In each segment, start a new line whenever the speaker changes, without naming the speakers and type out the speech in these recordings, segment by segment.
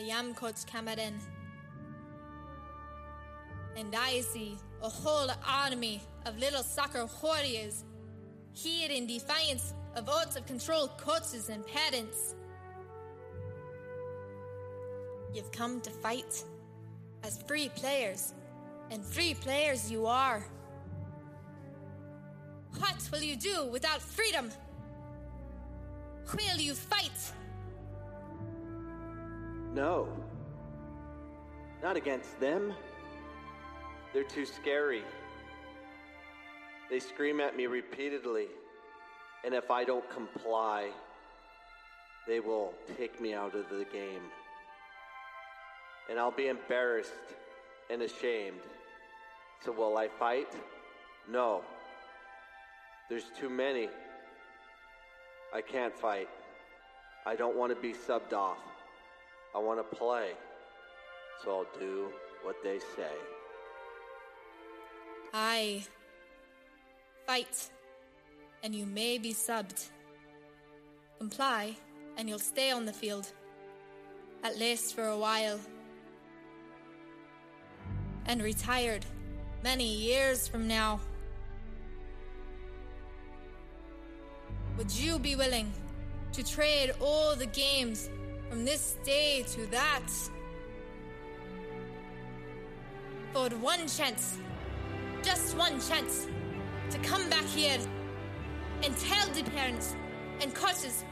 I am Coach Cameron. And I see a whole army of little soccer warriors here in defiance of out of control coaches and parents. You've come to fight as free players, and free players you are. What will you do without freedom? Will you fight?
No. Not against them. They're too scary. They scream at me repeatedly, and if I don't comply, they will take me out of the game. And I'll be embarrassed and ashamed. So, will I fight? No. There's too many. I can't fight. I don't want to be subbed off. I want to play. So I'll do what they say.
I fight, and you may be subbed. Comply, and you'll stay on the field, at least for a while. And retired many years from now. Would you be willing to trade all the games from this day to that for one chance, just one chance, to come back here and tell the parents and coaches,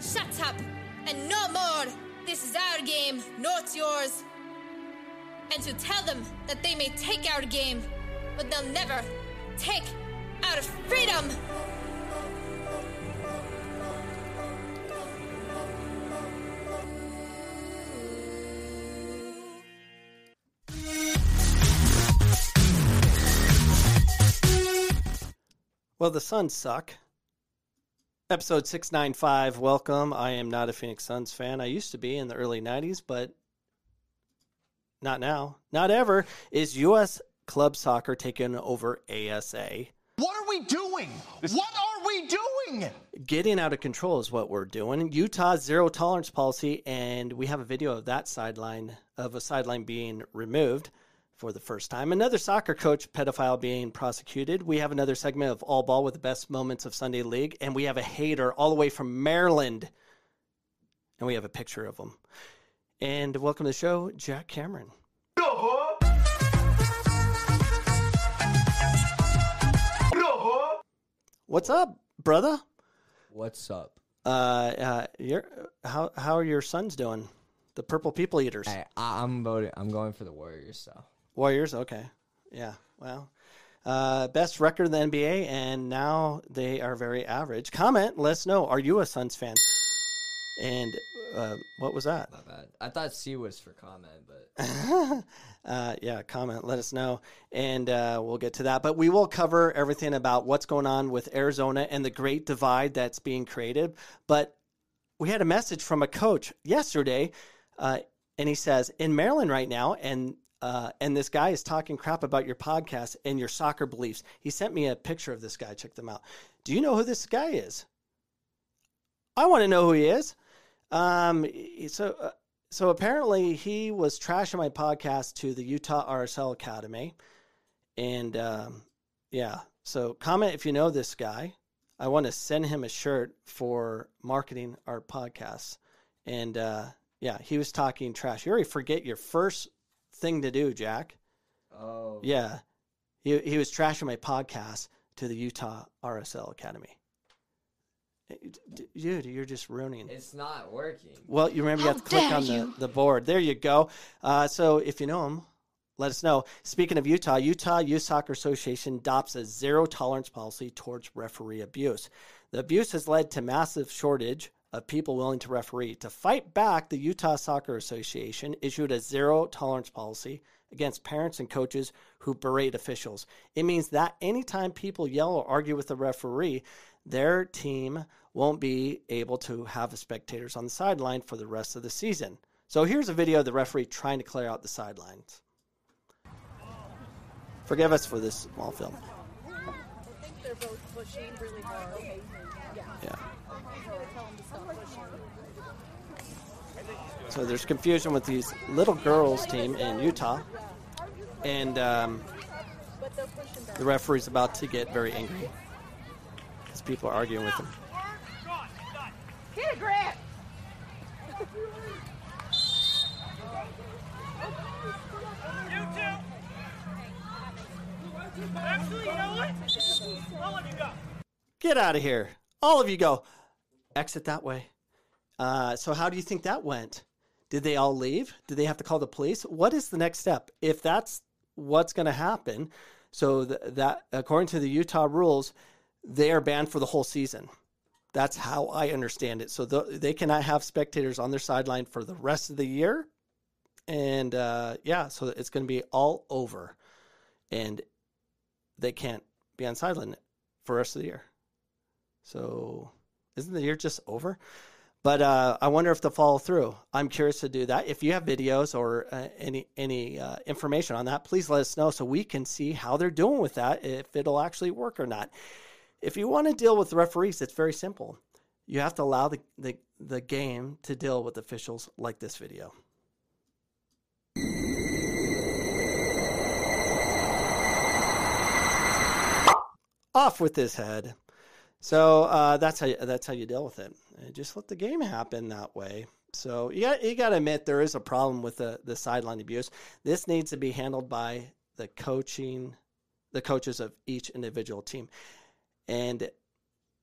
shut up and no more. This is our game, not yours. And to tell them that they may take our game, but they'll never take our freedom.
Well, the Suns suck. Episode 695, welcome. I am not a Phoenix Suns fan. I used to be in the early 90s, but not now. Not ever. Is U.S. club soccer taking over ASA?
What are we doing? what are we doing?
Getting out of control is what we're doing. Utah's zero tolerance policy, and we have a video of that sideline, of a sideline being removed for the first time. Another soccer coach pedophile being prosecuted. We have another segment of All Ball with the best moments of Sunday League, and we have a hater all the way from Maryland, and we have a picture of him. And welcome to the show, Jack Cameron. What's up, brother?
What's up?
Uh, uh, you're, how how are your sons doing? The Purple People Eaters,
Hey, I, I'm voting. I'm going for the Warriors. So
Warriors. Okay, yeah. Well, uh, best record in the NBA, and now they are very average. Comment. Let us know. Are you a Suns fan? And uh, what was that?
my bad. I thought C was for comment, but
uh, yeah, comment. Let us know, and uh, we'll get to that. But we will cover everything about what's going on with Arizona and the great divide that's being created. But we had a message from a coach yesterday, uh, and he says in Maryland right now, and uh, and this guy is talking crap about your podcast and your soccer beliefs. He sent me a picture of this guy. Check them out. Do you know who this guy is? I want to know who he is. Um, so, uh, so apparently he was trashing my podcast to the Utah RSL Academy, and um, yeah. So comment if you know this guy. I want to send him a shirt for marketing our podcasts, and uh, yeah, he was talking trash. You already forget your first thing to do, Jack.
oh
Yeah, he he was trashing my podcast to the Utah RSL Academy. Dude, you're just ruining. it.
it's not working.
Well, you remember you
How
have to click
dare
on the, the board. There you go. Uh, so if you know him, let us know. Speaking of Utah, Utah Youth Soccer Association adopts a zero tolerance policy towards referee abuse. The abuse has led to massive shortage of people willing to referee. To fight back, the Utah Soccer Association issued a zero tolerance policy against parents and coaches who berate officials. It means that anytime people yell or argue with the referee, their team won't be able to have the spectators on the sideline for the rest of the season. So here's a video of the referee trying to clear out the sidelines. Forgive us for this small film.
I think they're both pushing really hard. Okay. Yeah.
Yeah.
Tell them to stop pushing.
So there's confusion with these little girls team in Utah, and um,
But they're pushing back.
the referee's about to get very angry because people are arguing with him.
Get it, Grant!
You two. Actually, you know what? I'll let you go.
Get out of here. All of you go. Exit that way. Uh, so, how do you think that went? Did they all leave? Did they have to call the police? What is the next step? If that's what's going to happen, so th- that according to the Utah rules, they are banned for the whole season. That's how I understand it. So th- they cannot have spectators on their sideline for the rest of the year. And uh, yeah, so it's going to be all over, and they can't be on sideline for the rest of the year. So isn't the year just over? But uh, I wonder if they'll follow through. I'm curious to do that. If you have videos or uh, any any uh, information on that, please let us know so we can see how they're doing with that. If it'll actually work or not. If you want to deal with referees, it's very simple. You have to allow the, the, the game to deal with officials like this video. Off with his head. So uh, that's how you, that's how you deal with it. And just let the game happen that way. So you got you got to admit there is a problem with the the sideline abuse. This needs to be handled by the coaching, the coaches of each individual team, and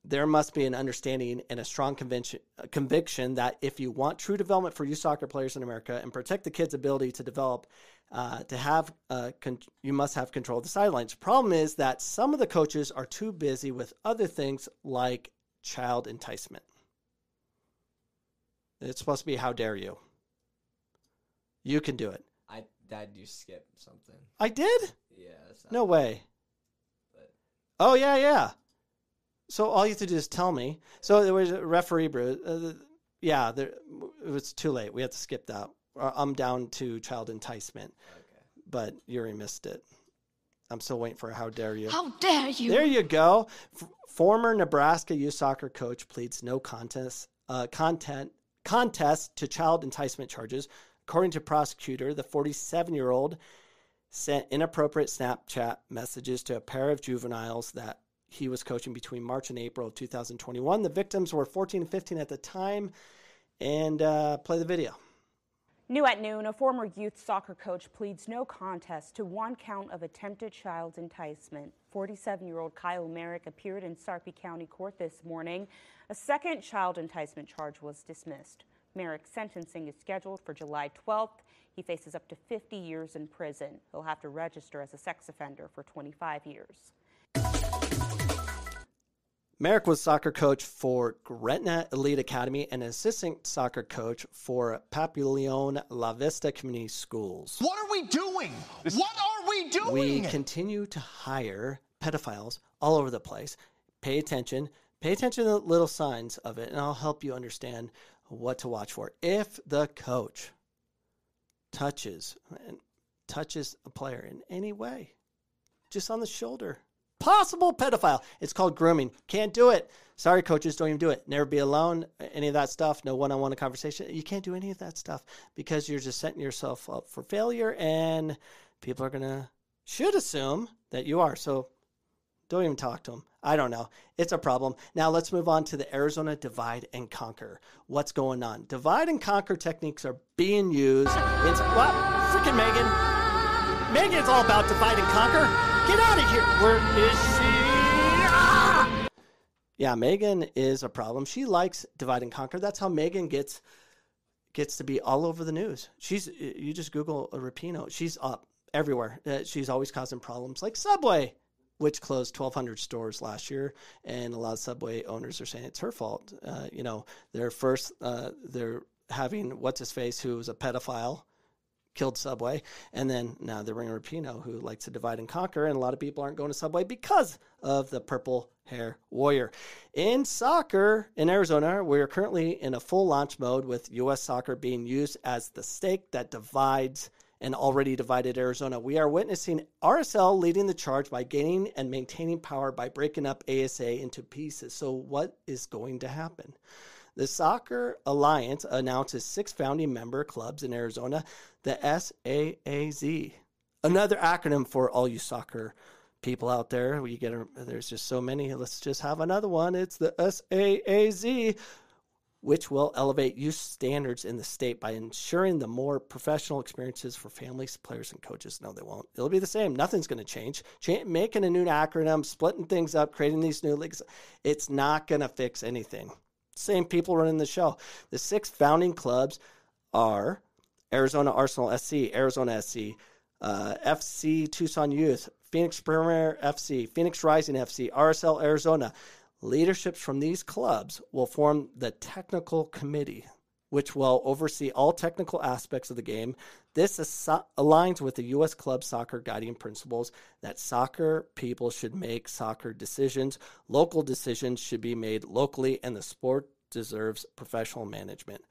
there must be an understanding and a strong conviction, conviction that if you want true development for youth soccer players in America and protect the kids' ability to develop, uh, to have, uh, con- you must have control of the sidelines. Problem is that some of the coaches are too busy with other things like child enticement. It's supposed to be how dare you. You can do it.
I that you skipped something.
I did?
Yeah.
No way.
But
Oh yeah, yeah. So all you have to do is tell me. So there was a referee, bro. Uh, yeah, there, it was too late. We had to skip that. Uh, I'm down to child enticement,
Okay.
but Yuri missed it. I'm still waiting for how dare you.
How dare you?
There you go. F- former Nebraska youth soccer coach pleads no contest uh, content contest to child enticement charges. According to prosecutor, the 47 year old sent inappropriate Snapchat messages to a pair of juveniles that he was coaching between March and April of 2021. The victims were 14 and 15 at the time. And uh, play the video.
New at noon, a former youth soccer coach pleads no contest to one count of attempted child enticement. 47 year old Kyle Merrick appeared in Sarpy County Court this morning. A second child enticement charge was dismissed. Merrick's sentencing is scheduled for July 12th. He faces up to 50 years in prison. He'll have to register as a sex offender for 25 years.
Merrick was soccer coach for Gretna Elite Academy and assistant soccer coach for Papillion La Vista Community Schools.
What are we doing? What are we doing?
We continue to hire pedophiles all over the place. Pay attention. Pay attention to the little signs of it, and I'll help you understand what to watch for. If the coach touches touches a player in any way, just on the shoulder, possible pedophile. It's called grooming. Can't do it. Sorry, coaches, don't even do it. Never be alone. Any of that stuff. No one-on-one conversation. You can't do any of that stuff because you're just setting yourself up for failure, and people are gonna should assume that you are. So don't even talk to them. I don't know. It's a problem. Now let's move on to the Arizona divide and conquer. What's going on? Divide and conquer techniques are being used. It's what? Freaking Megan. Megan Megan's all about divide and conquer. Get out of here. Where is she? Ah! Yeah, Megan is a problem. She likes divide and conquer. That's how Megan gets gets to be all over the news. She's you just Google a Rapinoe. She's up everywhere. Uh, she's always causing problems like Subway, which closed 1,200 stores last year, and a lot of Subway owners are saying it's her fault. Uh, you know, they're first uh, they're having what's his face who was a pedophile killed Subway, and then now they're bringing Rapinoe, who likes to divide and conquer, and a lot of people aren't going to Subway because of the purple hair warrior. In soccer in Arizona, we are currently in a full launch mode with U.S. soccer being used as the stake that divides an already divided Arizona. We are witnessing RSL leading the charge by gaining and maintaining power by breaking up ASA into pieces. So, what is going to happen? The Soccer Alliance announces six founding member clubs in Arizona, the SAAZ. Another acronym for all you soccer people out there. We get there's just so many. Let's just have another one. It's the SAAZ, which will elevate youth standards in the state by ensuring the more professional experiences for families, players, and coaches. No, they won't. It'll be the same. Nothing's going to change. Cha- making a new acronym, splitting things up, creating these new leagues, it's not going to fix anything. Same people running the show. The six founding clubs are Arizona Arsenal SC, Arizona SC, uh, FC Tucson Youth, Phoenix Premier FC, Phoenix Rising FC, RSL Arizona. Leaderships from these clubs will form the technical committee, which will oversee all technical aspects of the game. This aligns with the U.S. Club Soccer guiding principles that soccer people should make soccer decisions. Local decisions should be made locally, and the sport deserves professional management.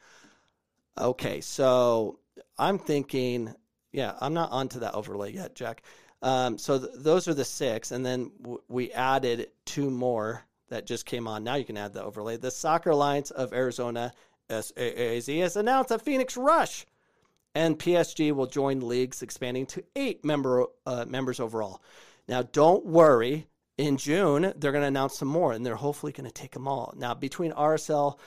Okay, so I'm thinking, yeah, I'm not onto that overlay yet, Jack. Um, so th- those are the six, and then w- we added two more that just came on. Now you can add the overlay. The Soccer Alliance of Arizona, SAAZ, has announced that Phoenix Rush and PSG will join leagues, expanding to eight member uh, members overall. Now, don't worry. In June, they're going to announce some more, and they're hopefully going to take them all. Now, between RSL,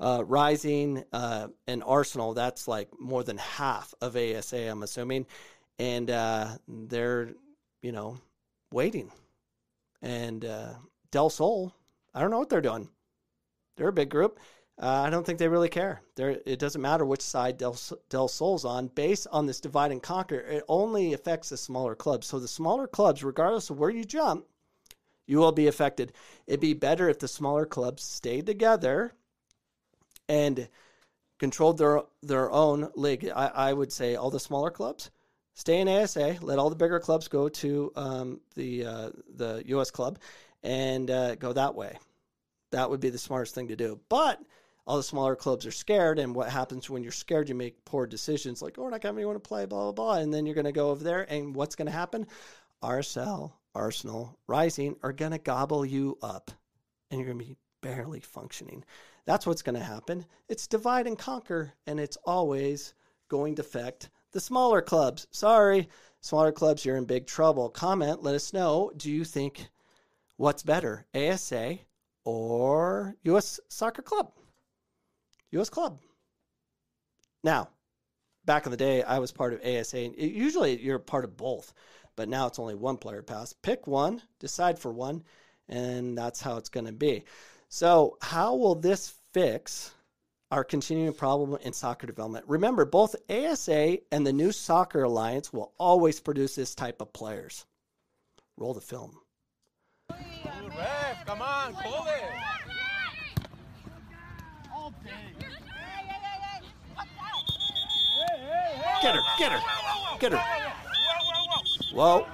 uh, Rising, uh, and Arsenal, that's like more than half of ASA, I'm assuming, and uh, they're you know waiting. And uh, Del Sol, I don't know what they're doing. They're a big group. Uh, I don't think they really care. They're, it doesn't matter which side Del, Del Sol's on. Based on this divide and conquer, it only affects the smaller clubs. So the smaller clubs, regardless of where you jump, you will be affected. It'd be better if the smaller clubs stayed together and controlled their their own league. I, I would say all the smaller clubs stay in ASA. Let all the bigger clubs go to um, the uh, the U.S. club and uh, go that way. That would be the smartest thing to do. But all the smaller clubs are scared, and what happens when you're scared? You make poor decisions, like, "Oh, we're not going to anyone to play," blah blah blah, and then you're going to go over there, and what's going to happen? RSL, Arsenal, Rising are going to gobble you up, and you're going to be barely functioning. That's what's going to happen. It's divide and conquer, and it's always going to affect the smaller clubs. Sorry, smaller clubs, you're in big trouble. Comment, let us know. Do you think what's better, ASA or U.S. Soccer Club? U.S. Club. Now, back in the day, I was part of ASA. And usually you're part of both, but now it's only one player pass. Pick one, decide for one, and that's how it's going to be. So, how will this fix our continuing problem in soccer development? Remember, both ASA and the new Soccer Alliance will always produce this type of players. Roll the film.
Ref, come on, call it.
Get her, get her, get her. Whoa.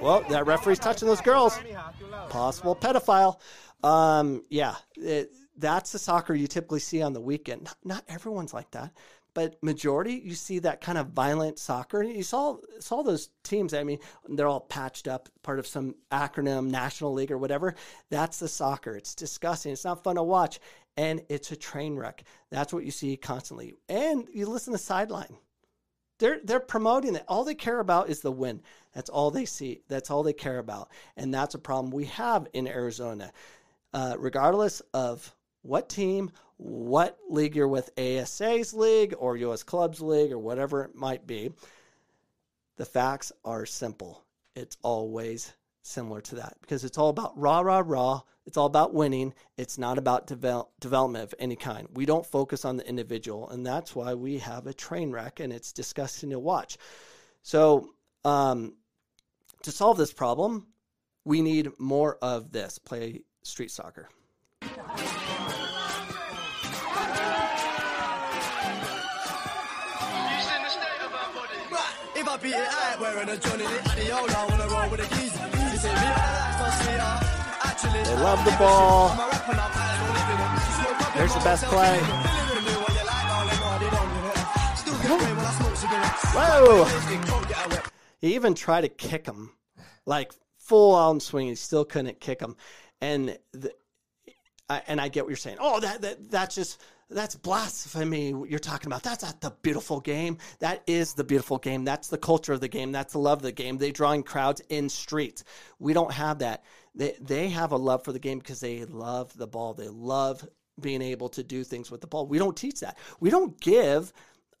Whoa, that referee's touching those girls. Possible pedophile. Um, yeah, it, that's the soccer you typically see on the weekend. Not, not everyone's like that, but majority you see that kind of violent soccer. You saw saw those teams. I mean, they're all patched up, part of some acronym, National League or whatever. That's the soccer. It's disgusting. It's not fun to watch, and it's a train wreck. That's what you see constantly. And you listen to sideline. They're they're promoting it. All they care about is the win. That's all they see. That's all they care about, and that's a problem we have in Arizona. Uh, regardless of what team, what league you're with, ASA's league or U.S. Clubs League or whatever it might be, the facts are simple. It's always similar to that because it's all about rah, rah, rah. It's all about winning. It's not about develop, development of any kind. We don't focus on the individual, and that's why we have a train wreck and it's disgusting to watch. So, um, to solve this problem, we need more of this play street soccer.
I beat it wearing a Johnny wanna roll with the keys. You say me. Actually,
They love the ball. There's the best play. Whoa! He even tried to kick him, like full arm swing. He still couldn't kick him. And the, I, and I get what you're saying. Oh, that, that that's just that's blasphemy. You're talking about that's not the beautiful game. That is the beautiful game. That's the culture of the game. That's the love of the game. They drawing crowds in streets. We don't have that. They they have a love for the game because they love the ball. They love being able to do things with the ball. We don't teach that. We don't give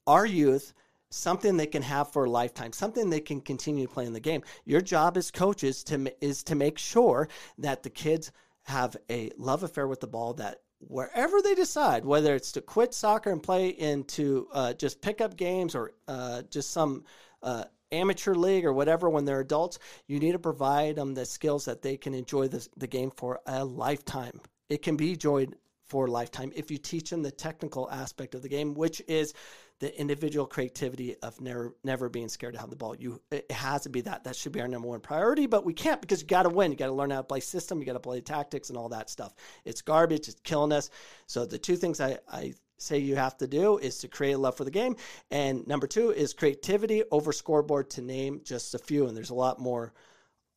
our youth something they can have for a lifetime, something they can continue playing the game. Your job as coaches to is to make sure that the kids have a love affair with the ball that wherever they decide, whether it's to quit soccer and play into uh, just pickup games or uh, just some uh, amateur league or whatever when they're adults, you need to provide them the skills that they can enjoy this, the game for a lifetime. It can be enjoyed for a lifetime if you teach them the technical aspect of the game, which is the individual creativity of never never being scared to have the ball. You it has to be that. That should be our number one priority, but we can't because you got to win. You got to learn how to play system. You got to play tactics and all that stuff. It's garbage. It's killing us. So the two things I I say you have to do is to create a love for the game, and number two is creativity over scoreboard. To name just a few, and there's a lot more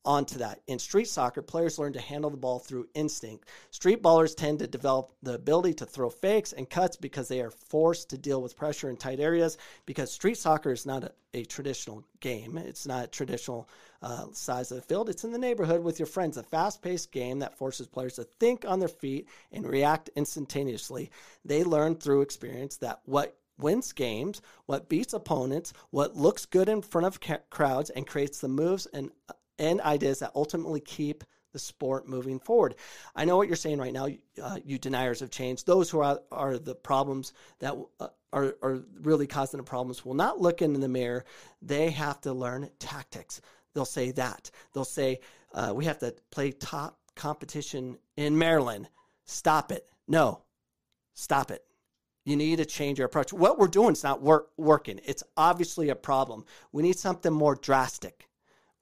onto that. In street soccer, players learn to handle the ball through instinct. Street ballers tend to develop the ability to throw fakes and cuts because they are forced to deal with pressure in tight areas. Because street soccer is not a, a traditional game, it's not a traditional uh, size of the field. It's in the neighborhood with your friends. A fast paced game that forces players to think on their feet and react instantaneously. They learn through experience that what wins games, what beats opponents, what looks good in front of ca- crowds, and creates the moves and and ideas that ultimately keep the sport moving forward. I know what you're saying right now, uh, you deniers of change. Those who are, are the problems that uh, are, are really causing the problems will not look in the mirror. They have to learn tactics. They'll say that. They'll say, uh, we have to play top competition in Maryland. Stop it. No, stop it. You need to change your approach. What we're doing is not work, working. It's obviously a problem. We need something more drastic.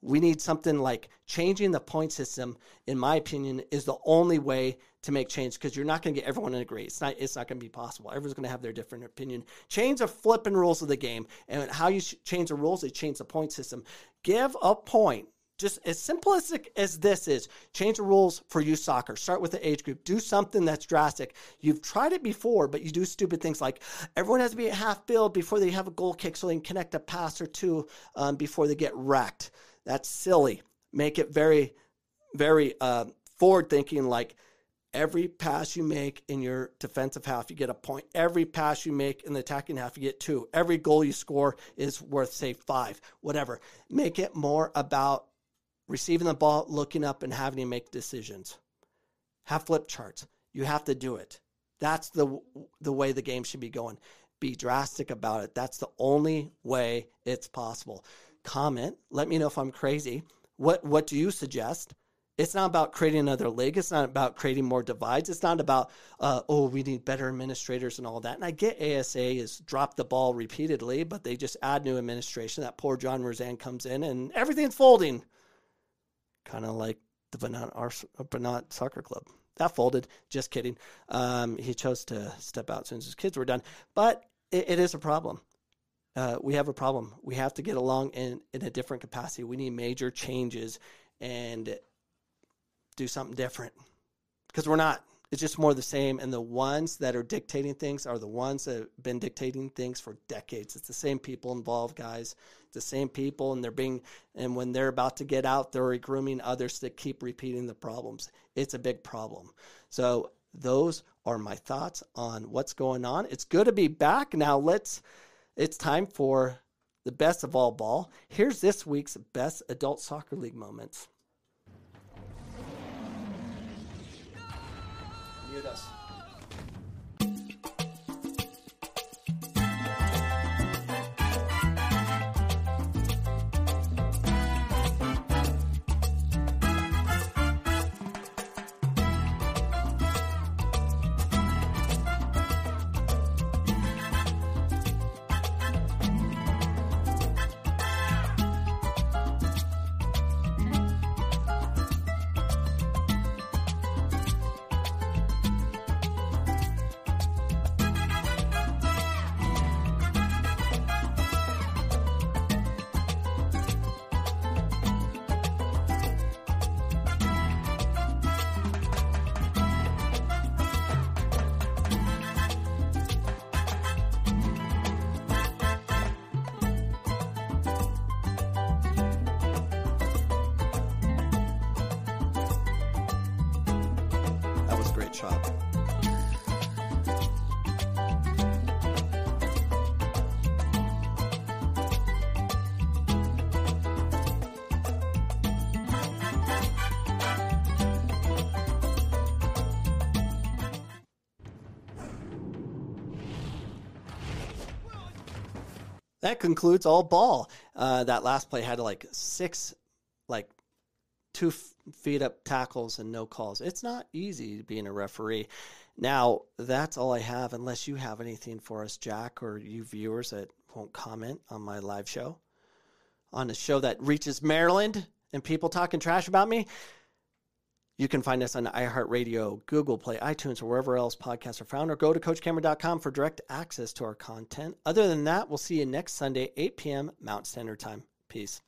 We need something like changing the point system, in my opinion, is the only way to make change because you're not going to get everyone to agree. It's not, it's not going to be possible. Everyone's going to have their different opinion. Change the flipping rules of the game. And how you change the rules is change the point system. Give a point. Just as simplistic as this is, change the rules for youth soccer. Start with the age group. Do something that's drastic. You've tried it before, but you do stupid things like everyone has to be at half build before they have a goal kick so they can connect a pass or two um, before they get wrecked. That's silly. Make it very, very uh, forward thinking like every pass you make in your defensive half, you get a point. Every pass you make in the attacking half, you get two. Every goal you score is worth, say, five, whatever. Make it more about receiving the ball, looking up, and having to make decisions. Have flip charts. You have to do it. That's the the way the game should be going. Be drastic about it. That's the only way it's possible comment. Let me know if I'm crazy. What what do you suggest? It's not about creating another league. It's not about creating more divides. It's not about uh, oh we need better administrators and all that. And I get ASA has dropped the ball repeatedly, but they just add new administration. That poor John Roseanne comes in and everything's folding. Kind of like the Bernat Soccer Club. That folded. Just kidding. Um, he chose to step out as soon as his kids were done. But it, it is a problem uh, we have a problem. We have to get along in, in a different capacity. We need major changes and do something different because we're not. It's just more the same. And the ones that are dictating things are the ones that have been dictating things for decades. It's the same people involved, guys. It's the same people, and they're being, and when they're about to get out, they're grooming others to keep repeating the problems. It's a big problem. So, those are my thoughts on what's going on. It's good to be back. Now, let's it's time for the best of all ball. Here's this week's best adult soccer league moments. That concludes all ball. Uh, that last play had like six, like two f- feet up tackles and no calls. It's not easy being a referee. Now, that's all I have, unless you have anything for us, Jack, or you viewers that won't comment on my live show, on a show that reaches Maryland and people talking trash about me. You can find us on iHeartRadio, Google Play, iTunes, or wherever else podcasts are found, or go to CoachCameron.com for direct access to our content. Other than that, we'll see you next Sunday, 8 p.m. Mountain Standard Time. Peace.